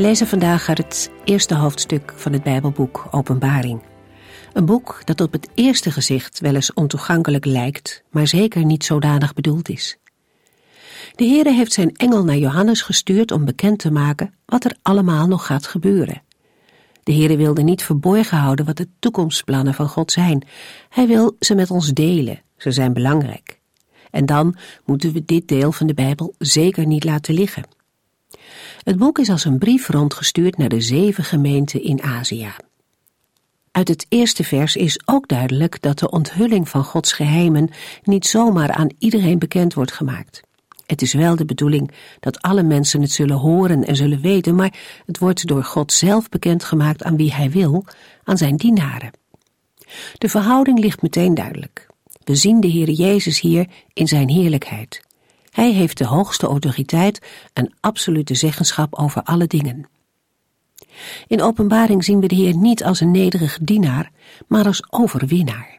Wij lezen vandaag het eerste hoofdstuk van het Bijbelboek Openbaring. Een boek dat op het eerste gezicht wel eens ontoegankelijk lijkt, maar zeker niet zodanig bedoeld is. De Heere heeft zijn engel naar Johannes gestuurd om bekend te maken wat er allemaal nog gaat gebeuren. De Heere wilde niet verborgen houden wat de toekomstplannen van God zijn. Hij wil ze met ons delen, ze zijn belangrijk. En dan moeten we dit deel van de Bijbel zeker niet laten liggen. Het boek is als een brief rondgestuurd naar de zeven gemeenten in Azië. Uit het eerste vers is ook duidelijk dat de onthulling van Gods geheimen niet zomaar aan iedereen bekend wordt gemaakt. Het is wel de bedoeling dat alle mensen het zullen horen en zullen weten, maar het wordt door God zelf bekendgemaakt aan wie Hij wil, aan Zijn dienaren. De verhouding ligt meteen duidelijk. We zien de Heer Jezus hier in Zijn heerlijkheid. Hij heeft de hoogste autoriteit en absolute zeggenschap over alle dingen. In openbaring zien we de Heer niet als een nederige dienaar, maar als overwinnaar.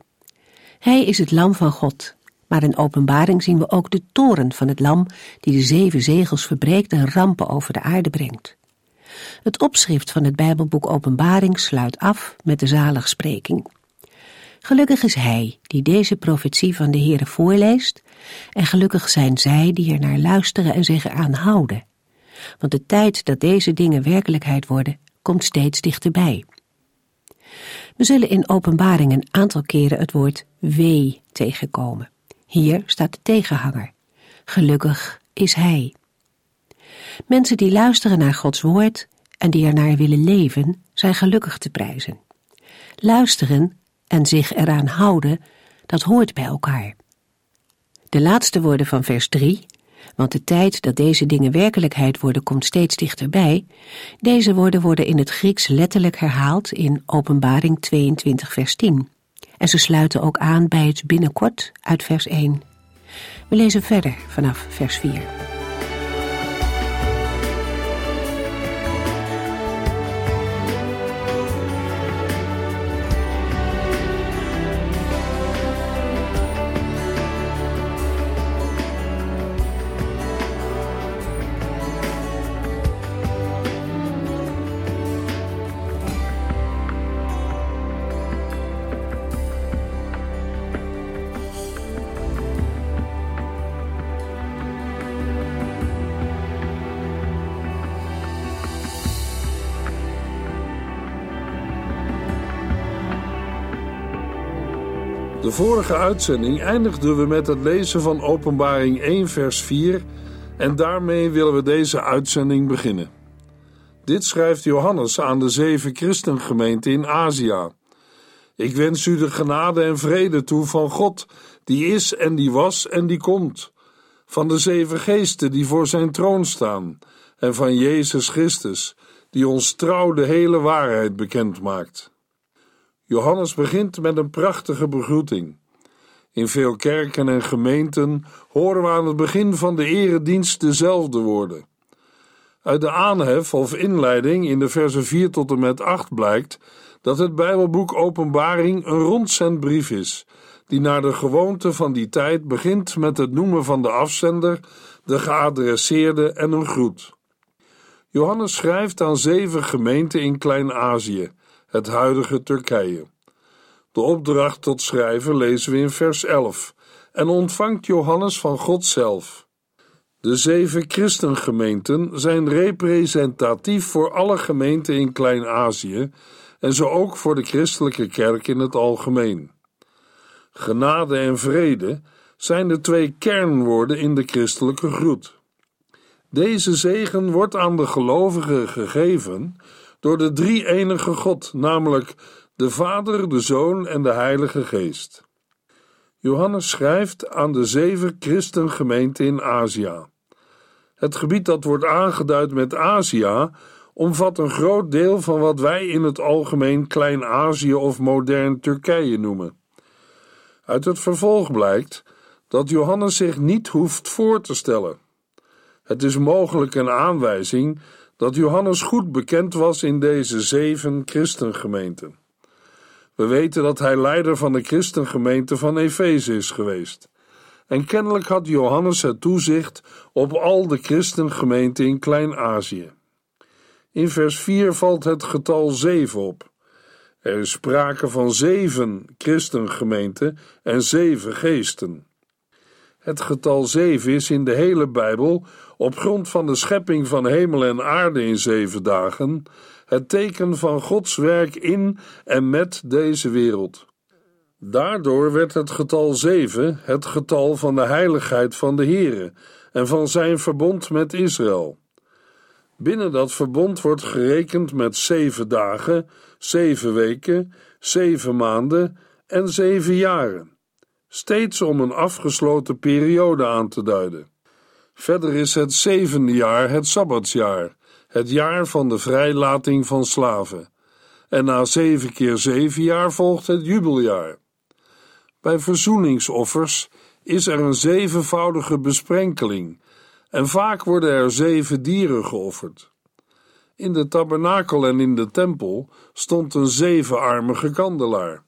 Hij is het lam van God, maar in openbaring zien we ook de toren van het lam die de zeven zegels verbreekt en rampen over de aarde brengt. Het opschrift van het Bijbelboek Openbaring sluit af met de zaligspreking. Gelukkig is hij die deze profetie van de Heere voorleest, en gelukkig zijn zij die er naar luisteren en zich eraan houden. Want de tijd dat deze dingen werkelijkheid worden, komt steeds dichterbij. We zullen in openbaring een aantal keren het woord wee tegenkomen. Hier staat de tegenhanger. Gelukkig is hij. Mensen die luisteren naar Gods woord en die ernaar willen leven, zijn gelukkig te prijzen. Luisteren en zich eraan houden, dat hoort bij elkaar. De laatste woorden van vers 3, want de tijd dat deze dingen werkelijkheid worden komt steeds dichterbij, deze woorden worden in het Grieks letterlijk herhaald in Openbaring 22 vers 10. En ze sluiten ook aan bij het binnenkort uit vers 1. We lezen verder vanaf vers 4. Vorige uitzending eindigden we met het lezen van Openbaring 1, vers 4 en daarmee willen we deze uitzending beginnen. Dit schrijft Johannes aan de zeven christengemeenten in Azië. Ik wens u de genade en vrede toe van God, die is en die was en die komt, van de zeven geesten die voor zijn troon staan, en van Jezus Christus, die ons trouw de hele waarheid bekend maakt. Johannes begint met een prachtige begroeting. In veel kerken en gemeenten horen we aan het begin van de eredienst dezelfde woorden. Uit de aanhef of inleiding in de versen 4 tot en met 8 blijkt dat het Bijbelboek Openbaring een rondzendbrief is, die naar de gewoonte van die tijd begint met het noemen van de afzender, de geadresseerde en een groet. Johannes schrijft aan zeven gemeenten in Klein-Azië het huidige Turkije. De opdracht tot schrijven lezen we in vers 11 en ontvangt Johannes van God zelf. De zeven christengemeenten zijn representatief voor alle gemeenten in Klein-Azië en zo ook voor de christelijke kerk in het algemeen. Genade en vrede zijn de twee kernwoorden in de christelijke groet. Deze zegen wordt aan de gelovigen gegeven door de drie-enige God, namelijk de Vader, de Zoon en de Heilige Geest. Johannes schrijft aan de zeven christengemeenten in Azië. Het gebied dat wordt aangeduid met Azië omvat een groot deel van wat wij in het algemeen Klein-Azië of modern Turkije noemen. Uit het vervolg blijkt dat Johannes zich niet hoeft voor te stellen. Het is mogelijk een aanwijzing dat Johannes goed bekend was in deze zeven christengemeenten. We weten dat hij leider van de christengemeente van Efeze is geweest. En kennelijk had Johannes het toezicht op al de christengemeenten in Klein-Azië. In vers 4 valt het getal 7 op. Er is sprake van zeven christengemeenten en zeven geesten. Het getal 7 is in de hele Bijbel, op grond van de schepping van hemel en aarde in zeven dagen, het teken van Gods werk in en met deze wereld. Daardoor werd het getal 7 het getal van de heiligheid van de Here en van zijn verbond met Israël. Binnen dat verbond wordt gerekend met zeven dagen, zeven weken, zeven maanden en zeven jaren, steeds om een afgesloten periode aan te duiden. Verder is het zevende jaar het Sabbatsjaar, het jaar van de vrijlating van slaven. En na zeven keer zeven jaar volgt het jubeljaar. Bij verzoeningsoffers is er een zevenvoudige besprenkeling en vaak worden er zeven dieren geofferd. In de tabernakel en in de tempel stond een zevenarmige kandelaar.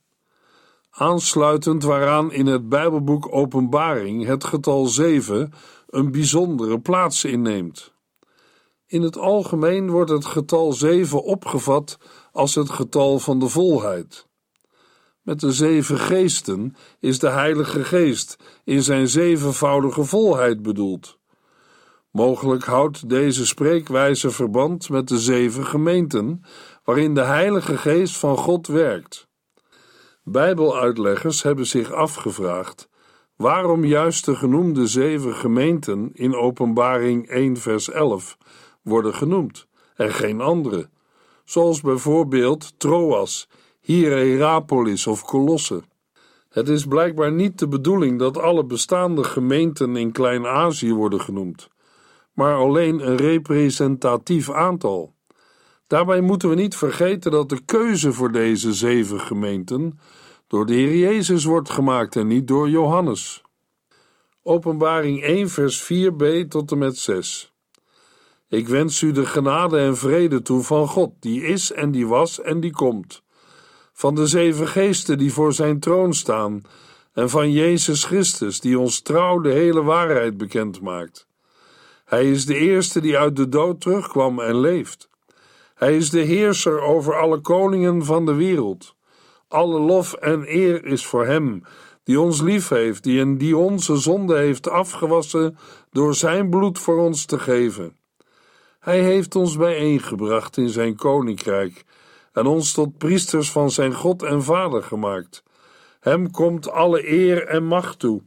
Aansluitend waaraan in het Bijbelboek Openbaring het getal zeven een bijzondere plaats inneemt. In het algemeen wordt het getal zeven opgevat als het getal van de volheid. Met de zeven geesten is de Heilige Geest in zijn zevenvoudige volheid bedoeld. Mogelijk houdt deze spreekwijze verband met de zeven gemeenten waarin de Heilige Geest van God werkt. Bijbeluitleggers hebben zich afgevraagd waarom juist de genoemde zeven gemeenten in Openbaring 1 vers 11 worden genoemd en geen andere, zoals bijvoorbeeld Troas, Hierapolis of Colosse. Het is blijkbaar niet de bedoeling dat alle bestaande gemeenten in Klein-Azië worden genoemd maar alleen een representatief aantal. Daarbij moeten we niet vergeten dat de keuze voor deze zeven gemeenten door de Heer Jezus wordt gemaakt en niet door Johannes. Openbaring 1, vers 4b tot en met 6. Ik wens u de genade en vrede toe van God, die is en die was en die komt, van de zeven geesten die voor zijn troon staan, en van Jezus Christus, die ons trouw de hele waarheid bekend maakt. Hij is de eerste die uit de dood terugkwam en leeft. Hij is de heerser over alle koningen van de wereld. Alle lof en eer is voor hem, die ons lief heeft, die en die onze zonde heeft afgewassen door zijn bloed voor ons te geven. Hij heeft ons bijeengebracht in zijn koninkrijk en ons tot priesters van zijn God en Vader gemaakt. Hem komt alle eer en macht toe.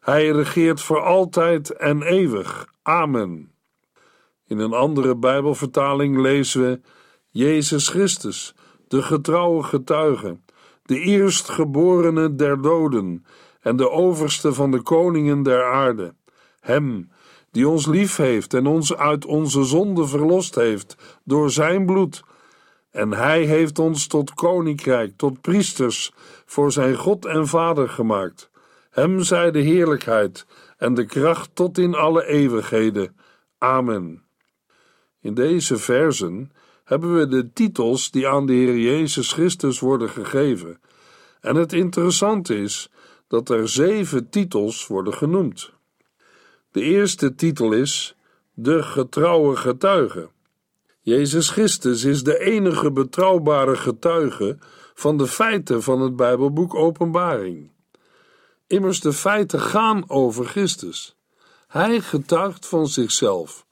Hij regeert voor altijd en eeuwig. Amen. In een andere Bijbelvertaling lezen we: Jezus Christus, de getrouwe getuige, de eerstgeborene der doden en de overste van de koningen der aarde. Hem, die ons lief heeft en ons uit onze zonde verlost heeft door zijn bloed. En hij heeft ons tot koninkrijk, tot priesters voor zijn God en Vader gemaakt. Hem zij de heerlijkheid en de kracht tot in alle eeuwigheden. Amen. In deze versen hebben we de titels die aan de Heer Jezus Christus worden gegeven. En het interessante is dat er zeven titels worden genoemd. De eerste titel is De getrouwe getuige. Jezus Christus is de enige betrouwbare getuige van de feiten van het Bijbelboek Openbaring. Immers de feiten gaan over Christus. Hij getuigt van zichzelf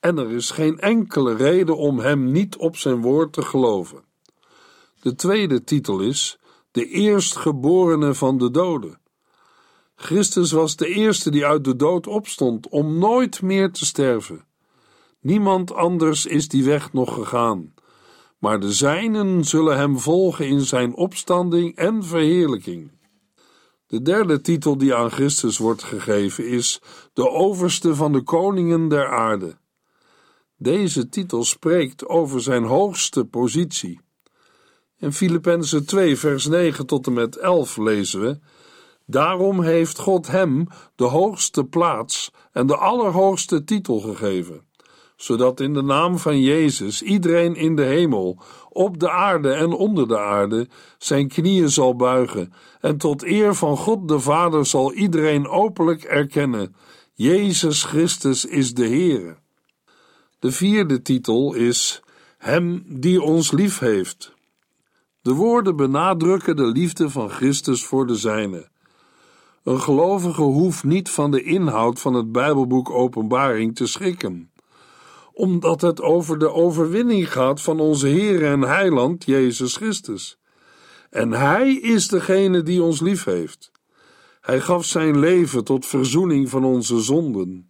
en er is geen enkele reden om hem niet op zijn woord te geloven. De tweede titel is de eerstgeborene van de doden. Christus was de eerste die uit de dood opstond om nooit meer te sterven. Niemand anders is die weg nog gegaan, maar de zijnen zullen hem volgen in zijn opstanding en verheerlijking. De derde titel die aan Christus wordt gegeven is de overste van de koningen der aarde. Deze titel spreekt over zijn hoogste positie. In Filippenzen 2, vers 9 tot en met 11 lezen we: Daarom heeft God hem de hoogste plaats en de allerhoogste titel gegeven, zodat in de naam van Jezus iedereen in de hemel, op de aarde en onder de aarde zijn knieën zal buigen, en tot eer van God de Vader zal iedereen openlijk erkennen: Jezus Christus is de Heer. De vierde titel is Hem die ons lief heeft. De woorden benadrukken de liefde van Christus voor de zijne. Een gelovige hoeft niet van de inhoud van het Bijbelboek Openbaring te schrikken, omdat het over de overwinning gaat van onze Heer en Heiland Jezus Christus. En Hij is degene die ons lief heeft. Hij gaf zijn leven tot verzoening van onze zonden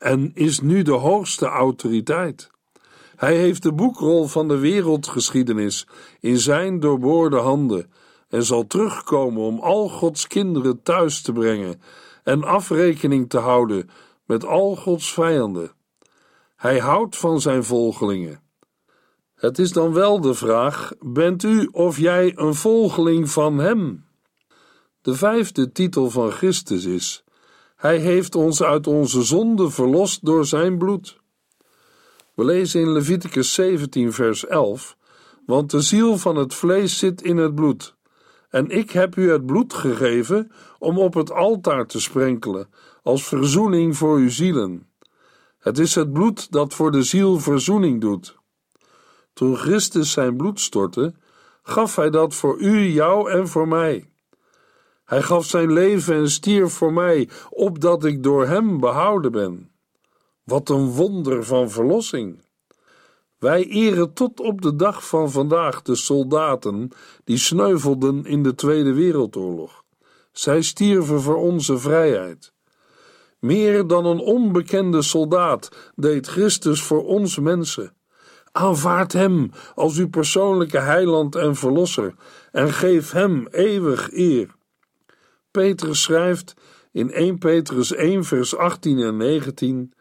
en is nu de hoogste autoriteit. Hij heeft de boekrol van de wereldgeschiedenis in zijn doorboorde handen en zal terugkomen om al Gods kinderen thuis te brengen en afrekening te houden met al Gods vijanden. Hij houdt van zijn volgelingen. Het is dan wel de vraag: bent u of jij een volgeling van Hem? De vijfde titel van Christus is: Hij heeft ons uit onze zonde verlost door zijn bloed. We lezen in Leviticus 17, vers 11: Want de ziel van het vlees zit in het bloed. En ik heb u het bloed gegeven om op het altaar te sprenkelen, als verzoening voor uw zielen. Het is het bloed dat voor de ziel verzoening doet. Toen Christus zijn bloed stortte, gaf hij dat voor u, jou en voor mij. Hij gaf zijn leven en stierf voor mij, opdat ik door hem behouden ben. Wat een wonder van verlossing! Wij eren tot op de dag van vandaag de soldaten die sneuvelden in de Tweede Wereldoorlog. Zij stierven voor onze vrijheid. Meer dan een onbekende soldaat deed Christus voor ons mensen. Aanvaard Hem als uw persoonlijke heiland en verlosser en geef Hem eeuwig eer. Petrus schrijft in 1 Petrus 1 vers 18 en 19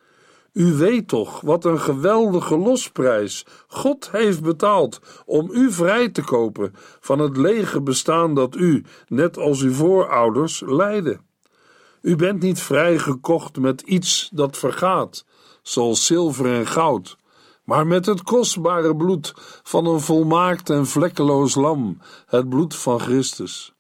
u weet toch wat een geweldige losprijs God heeft betaald om u vrij te kopen van het lege bestaan dat u, net als uw voorouders, leidde. U bent niet vrijgekocht met iets dat vergaat, zoals zilver en goud, maar met het kostbare bloed van een volmaakt en vlekkeloos lam, het bloed van Christus.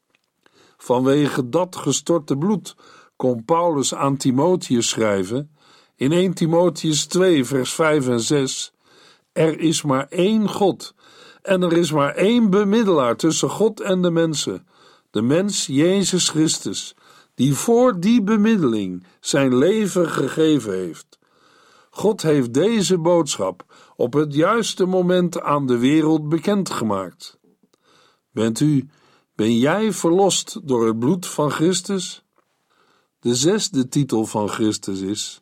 Vanwege dat gestorte bloed kon Paulus aan Timotheus schrijven in 1 Timotheus 2, vers 5 en 6: Er is maar één God en er is maar één bemiddelaar tussen God en de mensen, de mens Jezus Christus, die voor die bemiddeling zijn leven gegeven heeft. God heeft deze boodschap op het juiste moment aan de wereld bekendgemaakt. Bent u, ben jij verlost door het bloed van Christus? De zesde titel van Christus is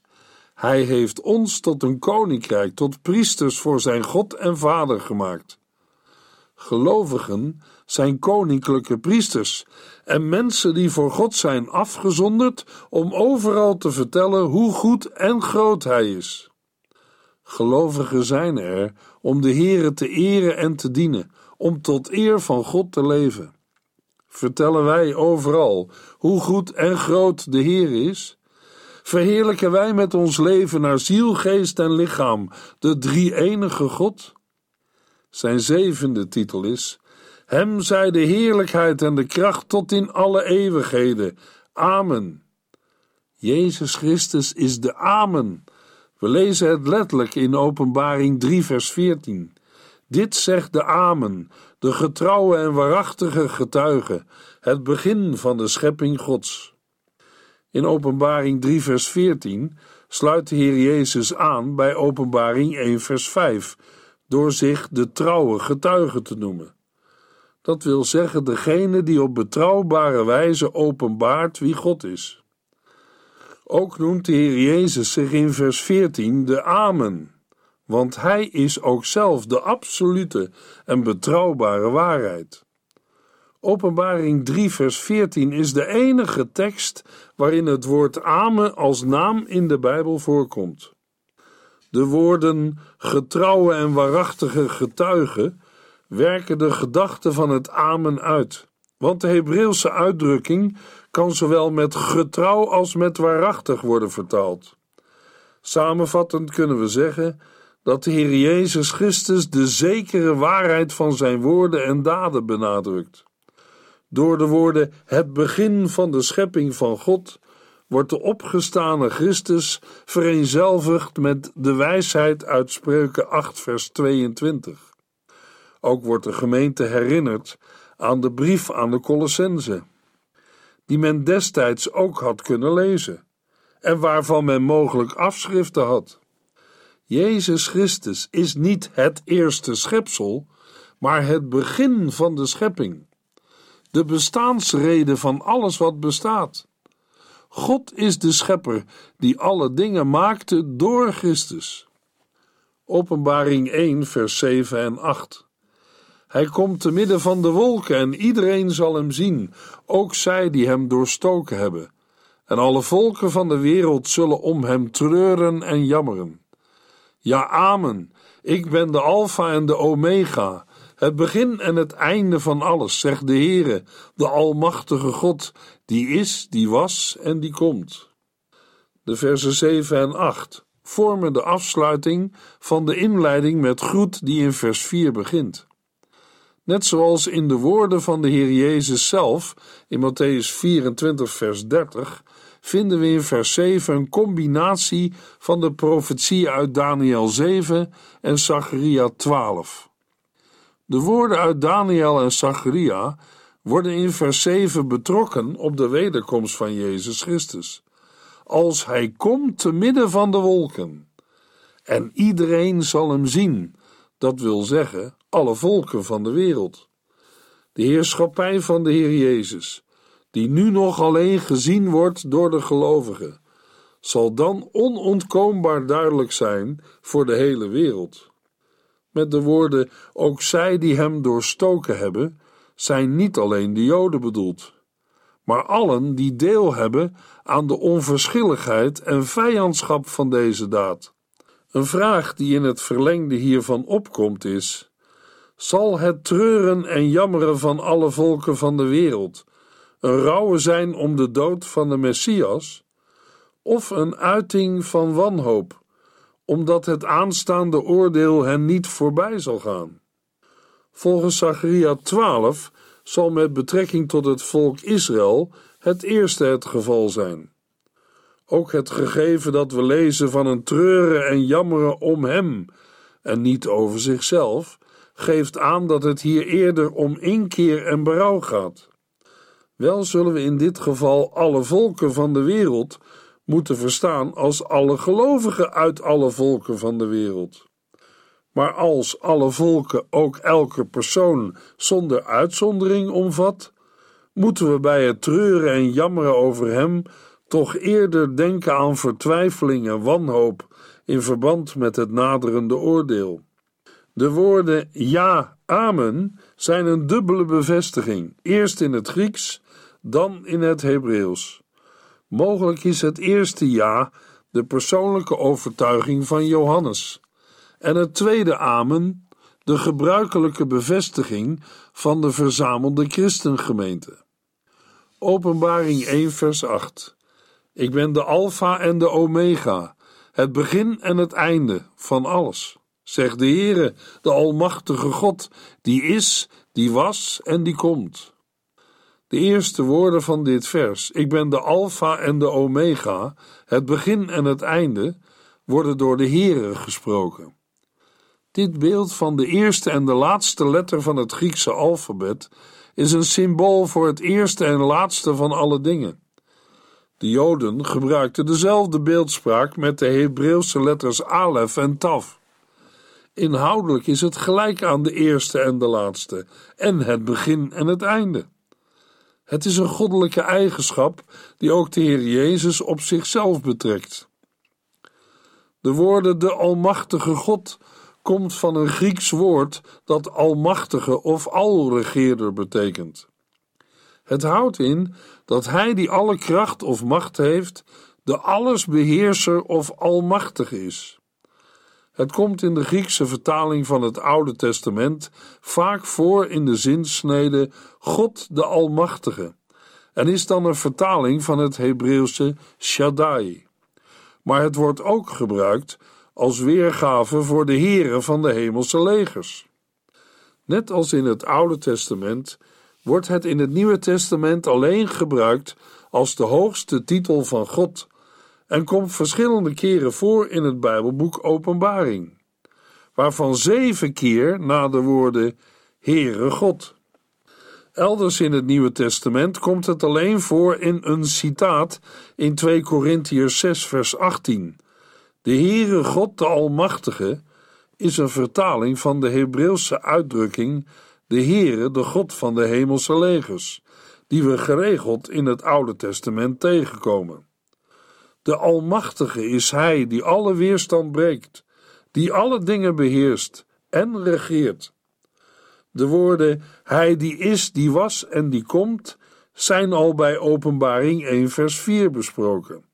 hij heeft ons tot een koninkrijk, tot priesters voor zijn God en Vader gemaakt. Gelovigen zijn koninklijke priesters en mensen die voor God zijn afgezonderd om overal te vertellen hoe goed en groot Hij is. Gelovigen zijn er om de Heere te eren en te dienen, om tot eer van God te leven. Vertellen wij overal hoe goed en groot de Heer is? verheerlijken wij met ons leven naar ziel, geest en lichaam de drie-enige God? Zijn zevende titel is: Hem zij de heerlijkheid en de kracht tot in alle eeuwigheden. Amen. Jezus Christus is de Amen. We lezen het letterlijk in Openbaring 3, vers 14. Dit zegt de Amen, de getrouwe en waarachtige getuige, het begin van de schepping Gods. In Openbaring 3, vers 14 sluit de Heer Jezus aan bij Openbaring 1, vers 5, door zich de trouwe getuige te noemen. Dat wil zeggen degene die op betrouwbare wijze openbaart wie God is. Ook noemt de Heer Jezus zich in vers 14 de Amen, want Hij is ook zelf de absolute en betrouwbare waarheid. Openbaring 3, vers 14 is de enige tekst waarin het woord Amen als naam in de Bijbel voorkomt. De De woorden getrouwe en waarachtige getuige werken de gedachte van het amen uit, want de Hebreeuwse uitdrukking kan zowel met getrouw als met waarachtig worden vertaald. Samenvattend kunnen we zeggen dat de Heer Jezus Christus de zekere waarheid van zijn woorden en daden benadrukt. Door de woorden het begin van de schepping van God wordt de opgestane Christus vereenzelvigd met de wijsheid uit Spreuken 8 vers 22. Ook wordt de gemeente herinnerd aan de brief aan de Colossense, die men destijds ook had kunnen lezen en waarvan men mogelijk afschriften had. Jezus Christus is niet het eerste schepsel, maar het begin van de schepping, de bestaansrede van alles wat bestaat. God is de schepper die alle dingen maakte door Christus. Openbaring 1, vers 7 en 8. Hij komt te midden van de wolken en iedereen zal hem zien, ook zij die hem doorstoken hebben. En alle volken van de wereld zullen om hem treuren en jammeren. Ja, amen. Ik ben de Alpha en de Omega, het begin en het einde van alles, zegt de Heere, de Almachtige God, die is, die was en die komt. De versen 7 en 8 vormen de afsluiting van de inleiding met groet die in vers 4 begint. Net zoals in de woorden van de Heer Jezus zelf in Matthäus 24, vers 30, vinden we in vers 7 een combinatie van de profetie uit Daniel 7 en Zacharia 12. De woorden uit Daniel en Zacharia worden in vers 7 betrokken op de wederkomst van Jezus Christus. Als hij komt te midden van de wolken. En iedereen zal hem zien, dat wil zeggen alle volken van de wereld. De heerschappij van de Heer Jezus, die nu nog alleen gezien wordt door de gelovigen, zal dan onontkoombaar duidelijk zijn voor de hele wereld. Met de woorden: ook zij die hem doorstoken hebben, zijn niet alleen de Joden bedoeld, maar allen die deel hebben aan de onverschilligheid en vijandschap van deze daad. Een vraag die in het verlengde hiervan opkomt is: zal het treuren en jammeren van alle volken van de wereld een rouwen zijn om de dood van de Messias, of een uiting van wanhoop, omdat het aanstaande oordeel hen niet voorbij zal gaan? Volgens Zacharia 12 zal met betrekking tot het volk Israël het eerste het geval zijn. Ook het gegeven dat we lezen van een treuren en jammeren om hem en niet over zichzelf, geeft aan dat het hier eerder om inkeer en berouw gaat. Wel zullen we in dit geval alle volken van de wereld moeten verstaan als alle gelovigen uit alle volken van de wereld. Maar als alle volken ook elke persoon zonder uitzondering omvat, moeten we bij het treuren en jammeren over hem toch eerder denken aan vertwijfeling en wanhoop in verband met het naderende oordeel. De woorden ja, amen zijn een dubbele bevestiging, eerst in het Grieks, dan in het Hebreeuws. Mogelijk is het eerste ja de persoonlijke overtuiging van Johannes, en het tweede amen de gebruikelijke bevestiging van de verzamelde christengemeente. Openbaring 1, vers 8. Ik ben de Alpha en de Omega, het begin en het einde van alles zegt de Heere, de Almachtige God, die is, die was en die komt. De eerste woorden van dit vers, ik ben de Alpha en de Omega, het begin en het einde, worden door de Heere gesproken. Dit beeld van de eerste en de laatste letter van het Griekse alfabet is een symbool voor het eerste en laatste van alle dingen. De Joden gebruikten dezelfde beeldspraak met de Hebreeuwse letters Alef en Taf. Inhoudelijk is het gelijk aan de eerste en de laatste, en het begin en het einde. Het is een goddelijke eigenschap die ook de Heer Jezus op zichzelf betrekt. De woorden de Almachtige God komt van een Grieks woord dat Almachtige of Alregeerder betekent. Het houdt in dat Hij die alle kracht of macht heeft, de allesbeheerser of Almachtige is. Het komt in de Griekse vertaling van het Oude Testament vaak voor in de zinsnede God de Almachtige en is dan een vertaling van het Hebreeuwse Shaddai. Maar het wordt ook gebruikt als weergave voor de heren van de hemelse legers. Net als in het Oude Testament wordt het in het Nieuwe Testament alleen gebruikt als de hoogste titel van God en komt verschillende keren voor in het Bijbelboek Openbaring, waarvan zeven keer na de woorden Heere God. Elders in het Nieuwe Testament komt het alleen voor in een citaat in 2 Korintiërs 6 vers 18. De Heere God de Almachtige is een vertaling van de Hebreeuwse uitdrukking de Heere de God van de hemelse legers, die we geregeld in het Oude Testament tegenkomen. De Almachtige is Hij die alle weerstand breekt, die alle dingen beheerst en regeert. De woorden Hij die is, die was en die komt zijn al bij Openbaring 1 vers 4 besproken.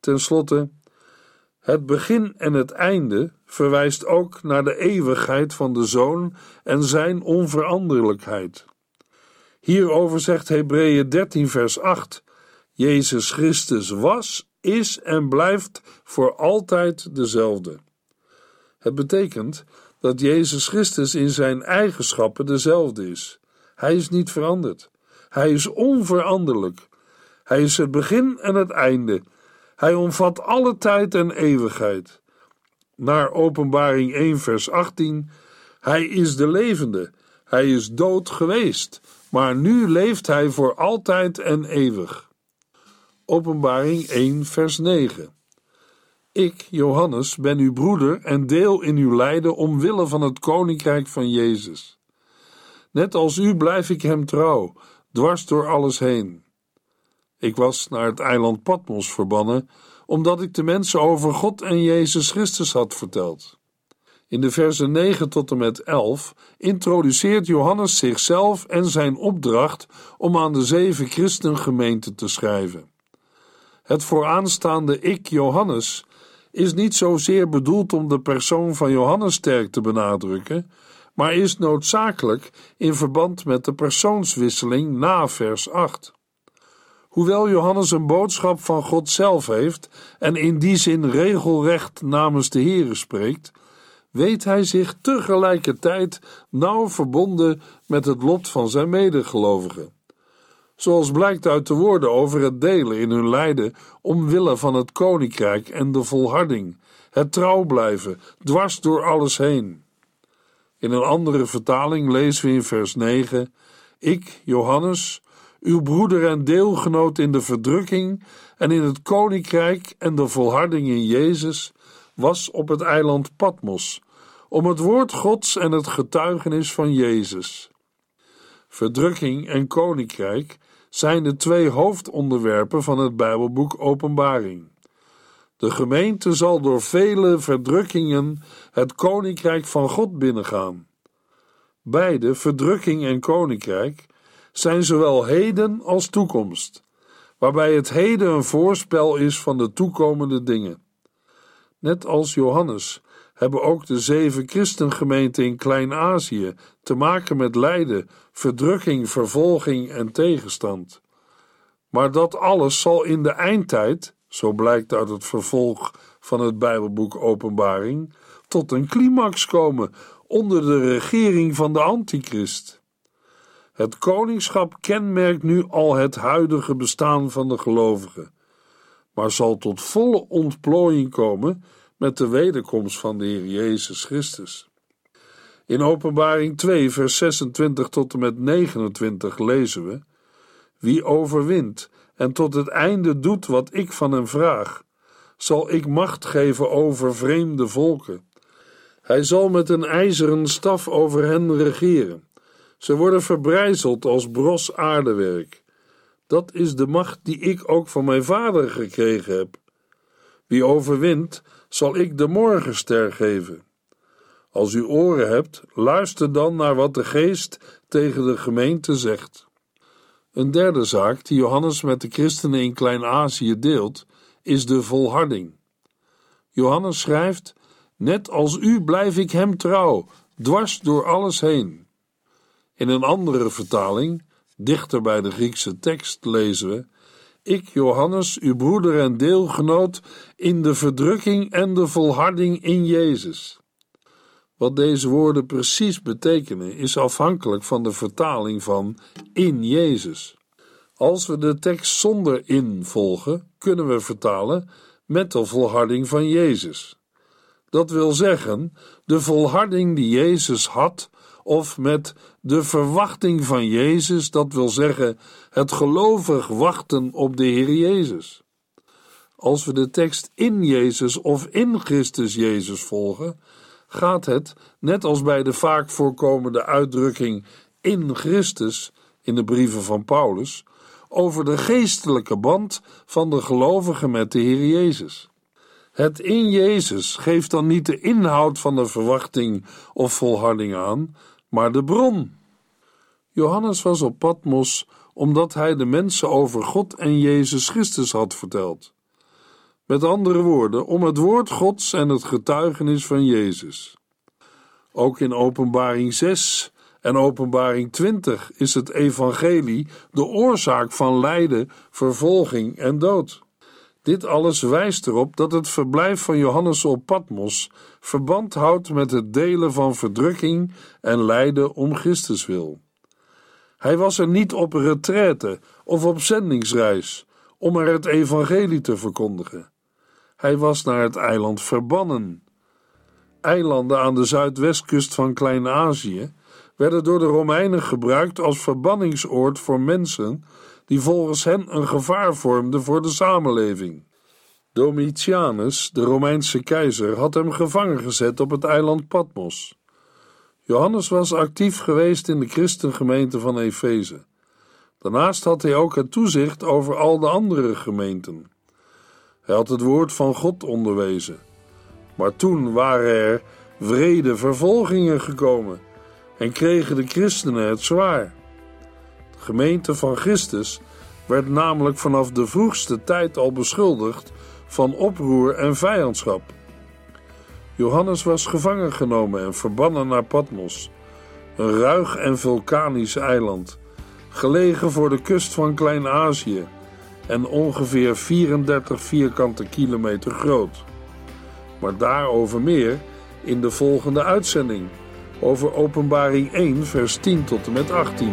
Ten slotte, het begin en het einde verwijst ook naar de eeuwigheid van de Zoon en zijn onveranderlijkheid. Hierover zegt Hebreeën 13 vers 8: Jezus Christus was, is en blijft voor altijd dezelfde. Het betekent dat Jezus Christus in zijn eigenschappen dezelfde is. Hij is niet veranderd. Hij is onveranderlijk. Hij is het begin en het einde. Hij omvat alle tijd en eeuwigheid. Naar Openbaring 1, vers 18: Hij is de levende. Hij is dood geweest, maar nu leeft hij voor altijd en eeuwig. Openbaring 1, vers 9. Ik, Johannes, ben uw broeder en deel in uw lijden omwille van het koninkrijk van Jezus. Net als u blijf ik hem trouw, dwars door alles heen. Ik was naar het eiland Patmos verbannen, omdat ik de mensen over God en Jezus Christus had verteld. In de versen 9 tot en met 11 introduceert Johannes zichzelf en zijn opdracht om aan de zeven christengemeenten te schrijven. Het vooraanstaande ik, Johannes, is niet zozeer bedoeld om de persoon van Johannes sterk te benadrukken, maar is noodzakelijk in verband met de persoonswisseling na vers 8. Hoewel Johannes een boodschap van God zelf heeft en in die zin regelrecht namens de Here spreekt, weet hij zich tegelijkertijd nauw verbonden met het lot van zijn medegelovigen. Zoals blijkt uit de woorden over het delen in hun lijden omwille van het koninkrijk en de volharding, het trouw blijven, dwars door alles heen. In een andere vertaling lezen we in vers 9: Ik, Johannes, uw broeder en deelgenoot in de verdrukking en in het koninkrijk en de volharding in Jezus, was op het eiland Patmos, om het woord Gods en het getuigenis van Jezus. Verdrukking en koninkrijk zijn de twee hoofdonderwerpen van het Bijbelboek Openbaring. De gemeente zal door vele verdrukkingen het koninkrijk van God binnengaan. Beide, verdrukking en koninkrijk, zijn zowel heden als toekomst, waarbij het heden een voorspel is van de toekomende dingen. Net als Johannes hebben ook de zeven christengemeenten in Klein-Azië te maken met lijden, verdrukking, vervolging en tegenstand. Maar dat alles zal in de eindtijd, zo blijkt uit het vervolg van het Bijbelboek Openbaring, tot een climax komen onder de regering van de Antichrist. Het koningschap kenmerkt nu al het huidige bestaan van de gelovigen, maar zal tot volle ontplooiing komen met de wederkomst van de Heer Jezus Christus. In Openbaring 2, vers 26 tot en met 29 lezen we: Wie overwint en tot het einde doet wat ik van hem vraag, zal ik macht geven over vreemde volken. Hij zal met een ijzeren staf over hen regeren. Ze worden verbrijzeld als bros aardewerk. Dat is de macht die ik ook van mijn vader gekregen heb. Wie overwint, zal ik de morgenster geven. Als u oren hebt, luister dan naar wat de geest tegen de gemeente zegt. Een derde zaak die Johannes met de christenen in Klein-Azië deelt, is de volharding. Johannes schrijft: Net als u blijf ik hem trouw, dwars door alles heen. In een andere vertaling, dichter bij de Griekse tekst, lezen we: Ik, Johannes, uw broeder en deelgenoot in de verdrukking en de volharding in Jezus. Wat deze woorden precies betekenen, is afhankelijk van de vertaling van in Jezus. Als we de tekst zonder in volgen, kunnen we vertalen met de volharding van Jezus. Dat wil zeggen, de volharding die Jezus had, of met de verwachting van Jezus, dat wil zeggen, het gelovig wachten op de Heer Jezus. Als we de tekst in Jezus of in Christus Jezus volgen, gaat het, net als bij de vaak voorkomende uitdrukking in Christus in de brieven van Paulus, over de geestelijke band van de gelovigen met de Heer Jezus. Het in Jezus geeft dan niet de inhoud van de verwachting of volharding aan, maar de bron. Johannes was op Patmos omdat hij de mensen over God en Jezus Christus had verteld. Met andere woorden, om het woord Gods en het getuigenis van Jezus. Ook in Openbaring 6 en Openbaring 20 is het evangelie de oorzaak van lijden, vervolging en dood. Dit alles wijst erop dat het verblijf van Johannes op Patmos verband houdt met het delen van verdrukking en lijden om Christus wil. Hij was er niet op retraite of op zendingsreis om er het evangelie te verkondigen. Hij was naar het eiland verbannen. Eilanden aan de zuidwestkust van Klein-Azië werden door de Romeinen gebruikt als verbanningsoord voor mensen die volgens hen een gevaar vormden voor de samenleving. Domitianus, de Romeinse keizer, had hem gevangen gezet op het eiland Patmos. Johannes was actief geweest in de christengemeente van Efeze. Daarnaast had hij ook het toezicht over al de andere gemeenten. Hij had het woord van God onderwezen. Maar toen waren er vrede vervolgingen gekomen en kregen de christenen het zwaar. Gemeente van Christus werd namelijk vanaf de vroegste tijd al beschuldigd van oproer en vijandschap. Johannes was gevangen genomen en verbannen naar Patmos, een ruig en vulkanisch eiland, gelegen voor de kust van Klein-Azië en ongeveer 34 vierkante kilometer groot. Maar daarover meer in de volgende uitzending over Openbaring 1, vers 10 tot en met 18.